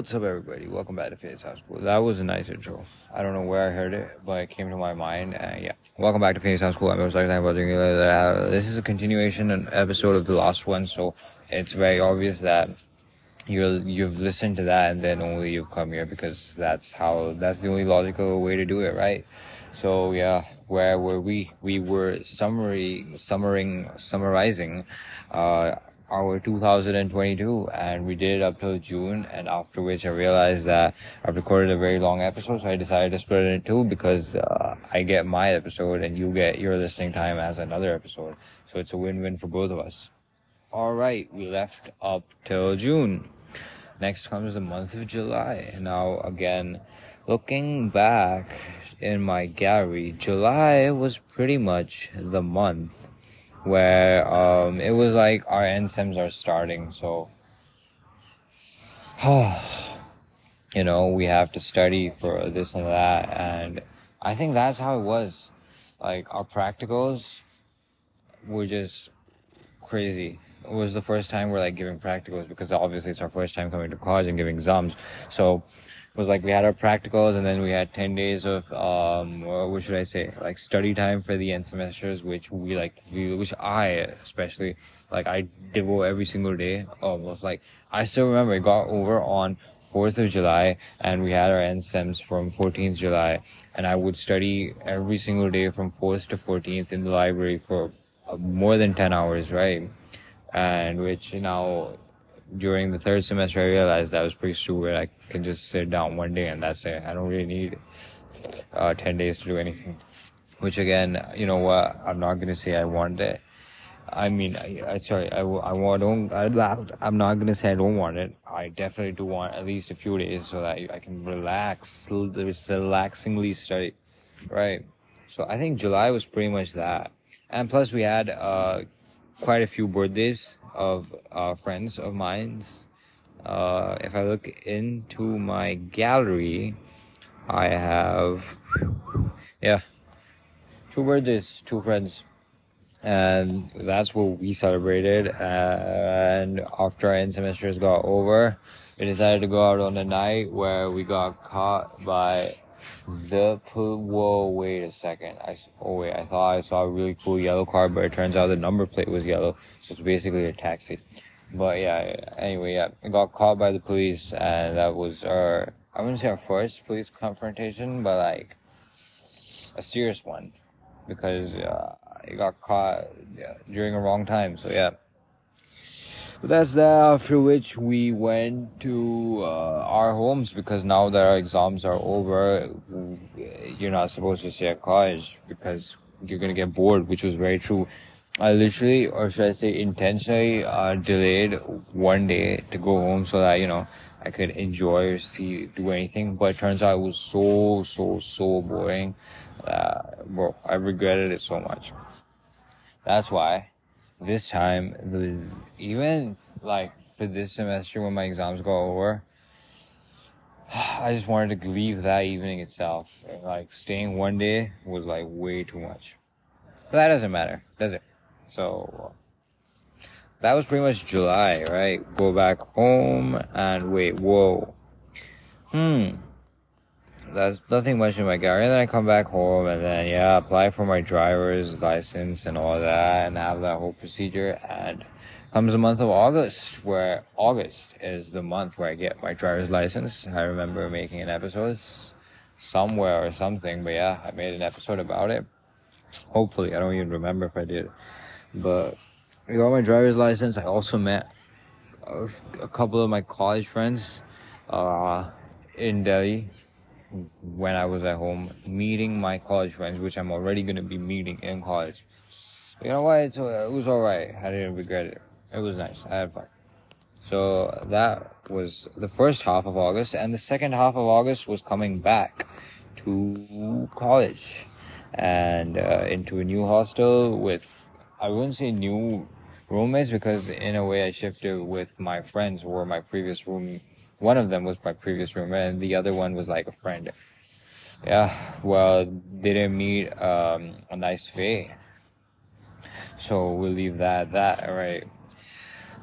What's up, everybody? Welcome back to Faye's House School. That was a nice intro. I don't know where I heard it, but it came to my mind. And yeah, welcome back to House School. I'm your about This is a continuation, an episode of the last one, so it's very obvious that you're you've listened to that and then only you've come here because that's how that's the only logical way to do it, right? So yeah, where were we? We were summary summaring summarizing uh our 2022 and we did it up till June and after which I realized that I've recorded a very long episode so I decided to split it in two because uh, I get my episode and you get your listening time as another episode so it's a win-win for both of us. Alright, we left up till June. Next comes the month of July. Now again, looking back in my gallery, July was pretty much the month where um, it was like our end sems are starting, so you know we have to study for this and that, and I think that's how it was. Like our practicals were just crazy. It was the first time we're like giving practicals because obviously it's our first time coming to college and giving exams. So was like we had our practicals and then we had 10 days of um what should i say like study time for the end semesters which we like we, which i especially like i devote every single day almost. Like i still remember it got over on 4th of july and we had our end sems from 14th july and i would study every single day from 4th to 14th in the library for uh, more than 10 hours right? And which now during the third semester, I realized that was pretty stupid. I can just sit down one day and that's it. I don't really need uh, 10 days to do anything. Which again, you know what? I'm not gonna say I want it. I mean, I, I sorry, I, I want, don't, I, I'm not gonna say I don't want it. I definitely do want at least a few days so that I can relax, relaxingly study, right? So I think July was pretty much that. And plus we had, uh, quite a few birthdays of uh, friends of mine. Uh, if I look into my gallery, I have, yeah, two birthdays, two friends. And that's what we celebrated. And after our end semesters got over, we decided to go out on a night where we got caught by the whoa wait a second. I oh wait i thought i saw a really cool yellow car but it turns out the number plate was yellow so it's basically a taxi. But yeah anyway yeah it got caught by the police and that was our i wouldn't say our first police confrontation but like a serious one because uh, it got caught yeah, during a wrong time so yeah that's that after which we went to uh, our homes because now that our exams are over you're not supposed to stay at college because you're gonna get bored which was very true. I literally or should i say intentionally uh, delayed one day to go home so that you know i could enjoy or see do anything. But it turns out it was so so so boring uh, bro i regretted it so much. That's why this time, even like for this semester when my exams go over, I just wanted to leave that evening itself. Like staying one day was like way too much. But that doesn't matter, does it? So that was pretty much July, right? Go back home and wait, whoa. Hmm that's nothing much in my gallery. And then I come back home and then, yeah, apply for my driver's license and all that and have that whole procedure. And comes the month of August, where August is the month where I get my driver's license. I remember making an episode somewhere or something, but yeah, I made an episode about it. Hopefully, I don't even remember if I did. But I got my driver's license. I also met a, a couple of my college friends uh, in Delhi when I was at home meeting my college friends, which I'm already going to be meeting in college. You know what? It's, it was alright. I didn't regret it. It was nice. I had fun. So that was the first half of August, and the second half of August was coming back to college and uh, into a new hostel with, I wouldn't say new roommates because in a way I shifted with my friends who were my previous room one of them was my previous roommate, and the other one was like a friend. Yeah, well, they didn't meet um, a nice fate. So we'll leave that that. All right.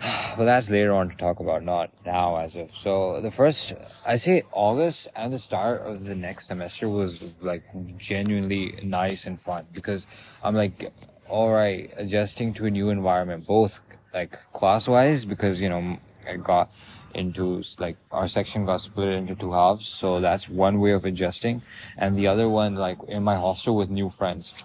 but that's later on to talk about, not now as of. So the first, I say August and the start of the next semester was like genuinely nice and fun because I'm like, all right, adjusting to a new environment, both like class wise because you know I got into like our section got split into two halves, so that's one way of adjusting, and the other one like in my hostel with new friends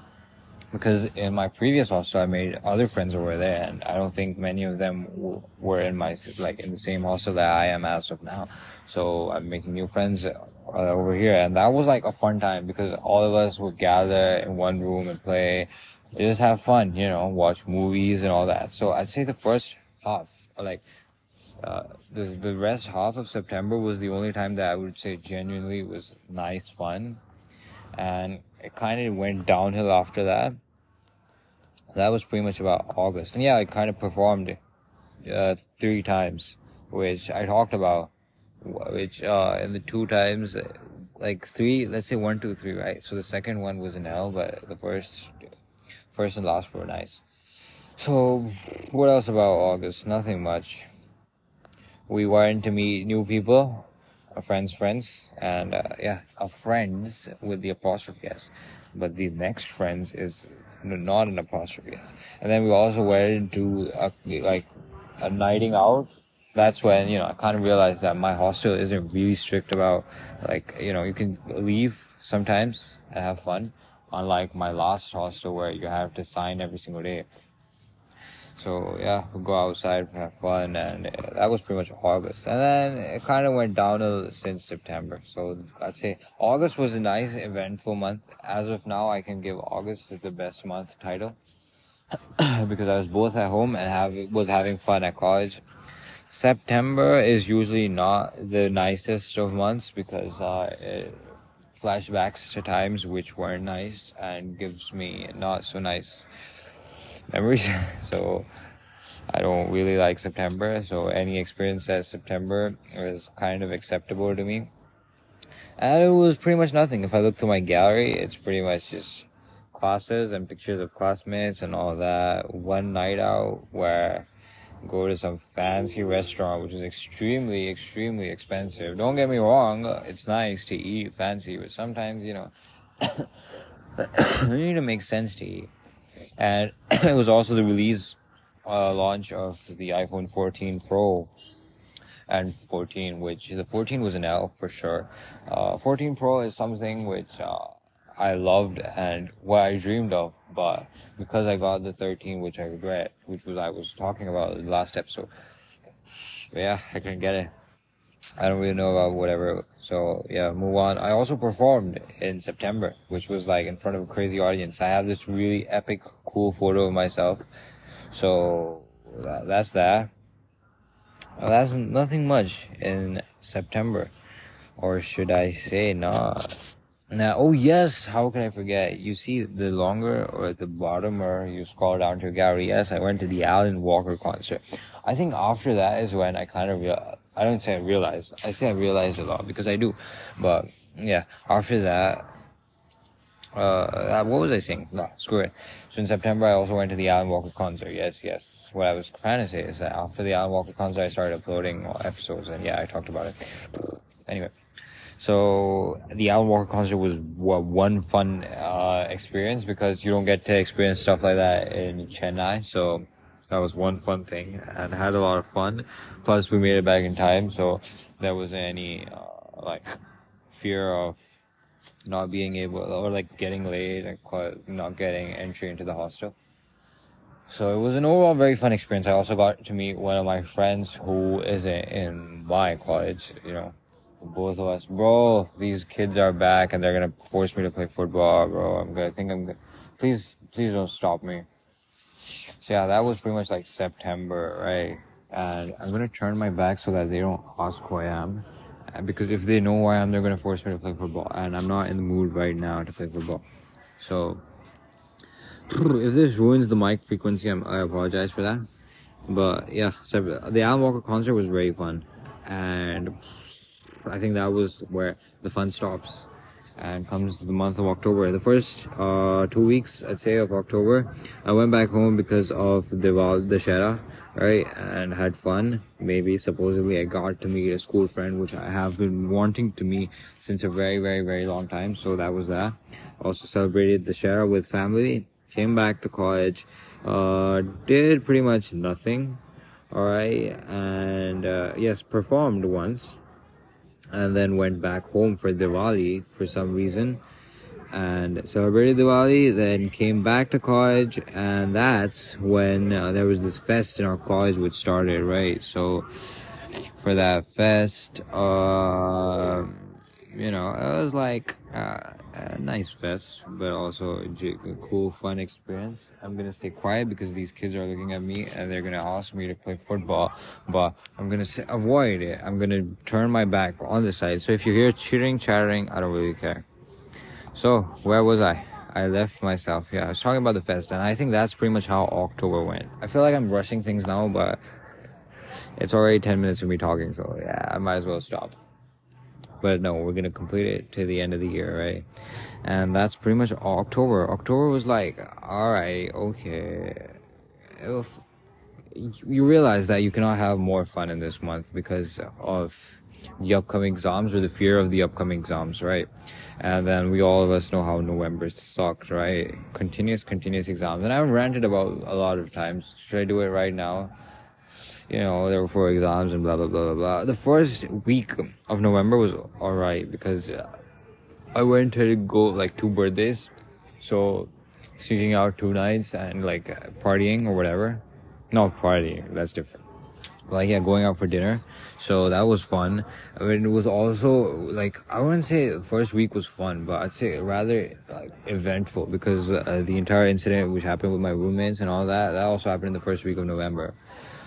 because in my previous hostel I made other friends over there, and I don't think many of them w- were in my like in the same hostel that I am as of now. So I'm making new friends uh, over here, and that was like a fun time because all of us would gather in one room and play, just have fun, you know, watch movies and all that. So I'd say the first half, like. Uh, the the rest half of September was the only time that I would say genuinely was nice fun, and it kind of went downhill after that. That was pretty much about August. And yeah, I kind of performed uh, three times, which I talked about, which uh, in the two times, like three, let's say one, two, three, right? So the second one was an L, but the first, first and last were nice. So, what else about August? Nothing much. We went to meet new people a friend's friends, and uh, yeah, a friends with the apostrophe s. But the next friends is not an apostrophe s. And then we also went to uh, a, like a nighting out. That's when you know I kind of realized that my hostel isn't really strict about like you know you can leave sometimes and have fun, unlike my last hostel where you have to sign every single day. So yeah, we go outside, and have fun, and uh, that was pretty much August. And then it kind of went downhill since September. So I'd say August was a nice, eventful month. As of now, I can give August the best month title because I was both at home and have was having fun at college. September is usually not the nicest of months because uh, it flashbacks to times which weren't nice and gives me not so nice memories. so I don't really like September. So any experience at September was kind of acceptable to me. And it was pretty much nothing. If I look to my gallery, it's pretty much just classes and pictures of classmates and all that. One night out where I go to some fancy restaurant, which is extremely, extremely expensive. Don't get me wrong, it's nice to eat fancy, but sometimes, you know, you need to make sense to eat and it was also the release uh, launch of the iPhone 14 Pro and 14, which the 14 was an L for sure. Uh, 14 Pro is something which uh, I loved and what I dreamed of, but because I got the 13, which I regret, which was I was talking about in the last episode. But yeah, I couldn't get it. I don't really know about whatever. So yeah, move on. I also performed in September, which was like in front of a crazy audience. I have this really epic, cool photo of myself. So that's that. that's nothing much in September, or should I say not? Now, oh yes, how can I forget? You see the longer or at the bottom, or you scroll down to gallery. Yes, I went to the Alan Walker concert. I think after that is when I kind of realized I don't say I realized. I say I realized a lot because I do. But yeah, after that, uh, what was I saying? No, screw it. So in September, I also went to the Alan Walker concert. Yes, yes. What I was trying to say is that after the Alan Walker concert, I started uploading episodes, and yeah, I talked about it. Anyway, so the Alan Walker concert was one fun uh, experience because you don't get to experience stuff like that in Chennai. So that was one fun thing and had a lot of fun. Plus, we made it back in time, so there wasn't any uh, like fear of not being able or like getting late and not getting entry into the hostel. So it was an overall very fun experience. I also got to meet one of my friends who isn't in my college. You know, both of us, bro. These kids are back and they're gonna force me to play football, bro. I'm gonna I think I'm. Gonna, please, please don't stop me. So yeah, that was pretty much like September, right? And I'm gonna turn my back so that they don't ask who I am. Because if they know who I am, they're gonna force me to play football. And I'm not in the mood right now to play football. So, if this ruins the mic frequency, I'm, I apologize for that. But yeah, the Alan Walker concert was very fun. And I think that was where the fun stops. And comes the month of October. The first uh, two weeks, I'd say, of October, I went back home because of the the Dashera, right? And had fun. Maybe supposedly I got to meet a school friend, which I have been wanting to meet since a very, very, very long time. So that was that. Also celebrated the Dashera with family. Came back to college. Uh, did pretty much nothing. All right. And, uh, yes, performed once and then went back home for Diwali for some reason and celebrated Diwali, then came back to college, and that's when uh, there was this fest in our college which started, right? So for that fest, uh, you know, it was like uh, a nice fest, but also a cool, fun experience. I'm gonna stay quiet because these kids are looking at me and they're gonna ask me to play football, but I'm gonna avoid it. I'm gonna turn my back on the side. So if you hear cheering, chattering, I don't really care. So where was I? I left myself. Yeah, I was talking about the fest, and I think that's pretty much how October went. I feel like I'm rushing things now, but it's already 10 minutes of me talking, so yeah, I might as well stop. But no, we're gonna complete it to the end of the year, right? And that's pretty much October. October was like, alright, okay. If you realize that you cannot have more fun in this month because of the upcoming exams or the fear of the upcoming exams, right? And then we all of us know how November sucked, right? Continuous, continuous exams. And I've ranted about a lot of times. Should I do it right now? You know, there were four exams and blah, blah, blah, blah, blah. The first week of November was alright because I went to go like two birthdays. So, sneaking out two nights and like partying or whatever. Not partying, that's different like yeah going out for dinner so that was fun i mean it was also like i wouldn't say the first week was fun but i'd say rather like eventful because uh, the entire incident which happened with my roommates and all that that also happened in the first week of november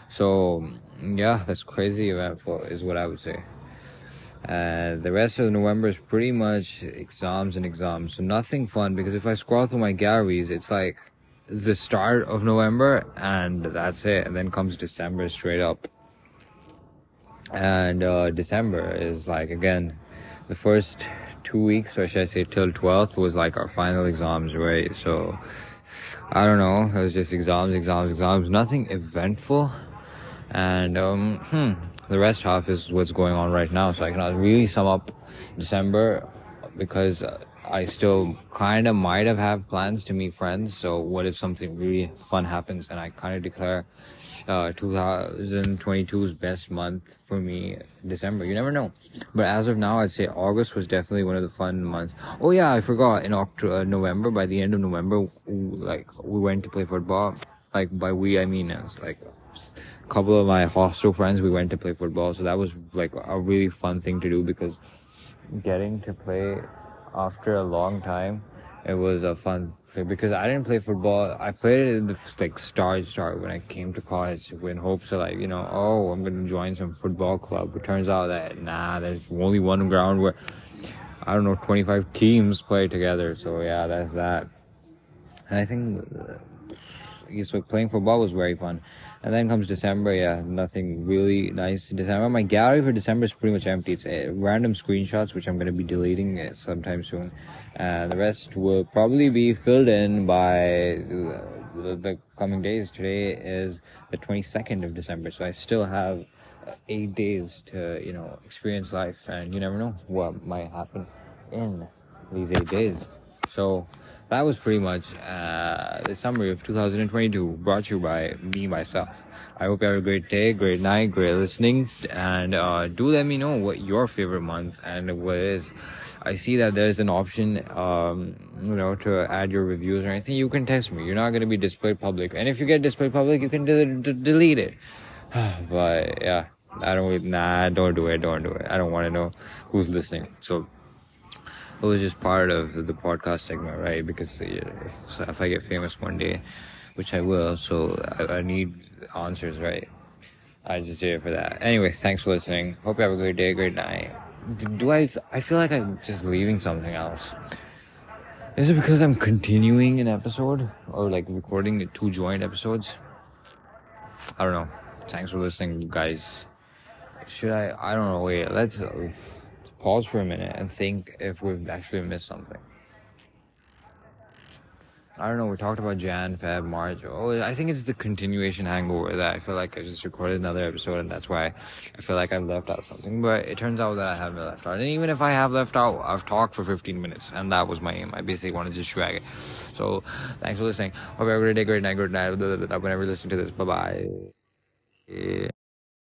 so yeah that's crazy eventful is what i would say. And the rest of november is pretty much exams and exams. So nothing fun because if i scroll through my galleries it's like the start of November and that's it. And then comes December straight up. And uh, December is like again the first two weeks, or should I say till 12th, was like our final exams, right? So I don't know, it was just exams, exams, exams, nothing eventful, and um, hmm, the rest half is what's going on right now. So I cannot really sum up December because. I still kind of might have have plans to meet friends. So what if something really fun happens and I kind of declare uh, 2022's best month for me, December. You never know. But as of now, I'd say August was definitely one of the fun months. Oh yeah, I forgot. In October, uh, November, by the end of November, like we went to play football. Like by we, I mean it was like a couple of my hostel friends. We went to play football, so that was like a really fun thing to do because getting to play after a long time it was a fun thing because I didn't play football. I played it in the like start start when I came to college in hopes of like you know oh I'm gonna join some football club. But turns out that nah, there's only one ground where I don't know 25 teams play together. So yeah, that's that. And I think uh, so playing football was very fun. And then comes December, yeah, nothing really nice in December. My gallery for December is pretty much empty. It's uh, random screenshots, which I'm going to be deleting uh, sometime soon. And the rest will probably be filled in by the, the coming days. Today is the 22nd of December, so I still have uh, eight days to, you know, experience life. And you never know what might happen in these eight days. So, that was pretty much uh, the summary of 2022 brought to you by me myself. I hope you have a great day great night great listening and uh, do let me know what your favorite month and what is. I see that there's an option um, you know to add your reviews or anything you can text me. You're not going to be displayed public. And if you get displayed public you can de- de- delete it. But yeah i don't nah don't do it don't do it. I don't want to know who's listening. So it was just part of the podcast segment, right? Because if, if I get famous one day, which I will, so I, I need answers, right? I just did it for that. Anyway, thanks for listening. Hope you have a great day, great night. Do I? I feel like I'm just leaving something else. Is it because I'm continuing an episode or like recording two joint episodes? I don't know. Thanks for listening, guys. Should I? I don't know. Wait, let's pause for a minute and think if we've actually missed something. I don't know. We talked about Jan, Feb, March. Oh, I think it's the continuation hangover that I feel like I just recorded another episode, and that's why I feel like I've left out something. But it turns out that I haven't left out. And even if I have left out, I've talked for 15 minutes, and that was my aim. I basically wanted to just drag it. So thanks for listening. Hope have a great day, great night, good night. Whenever you listen to this, bye bye.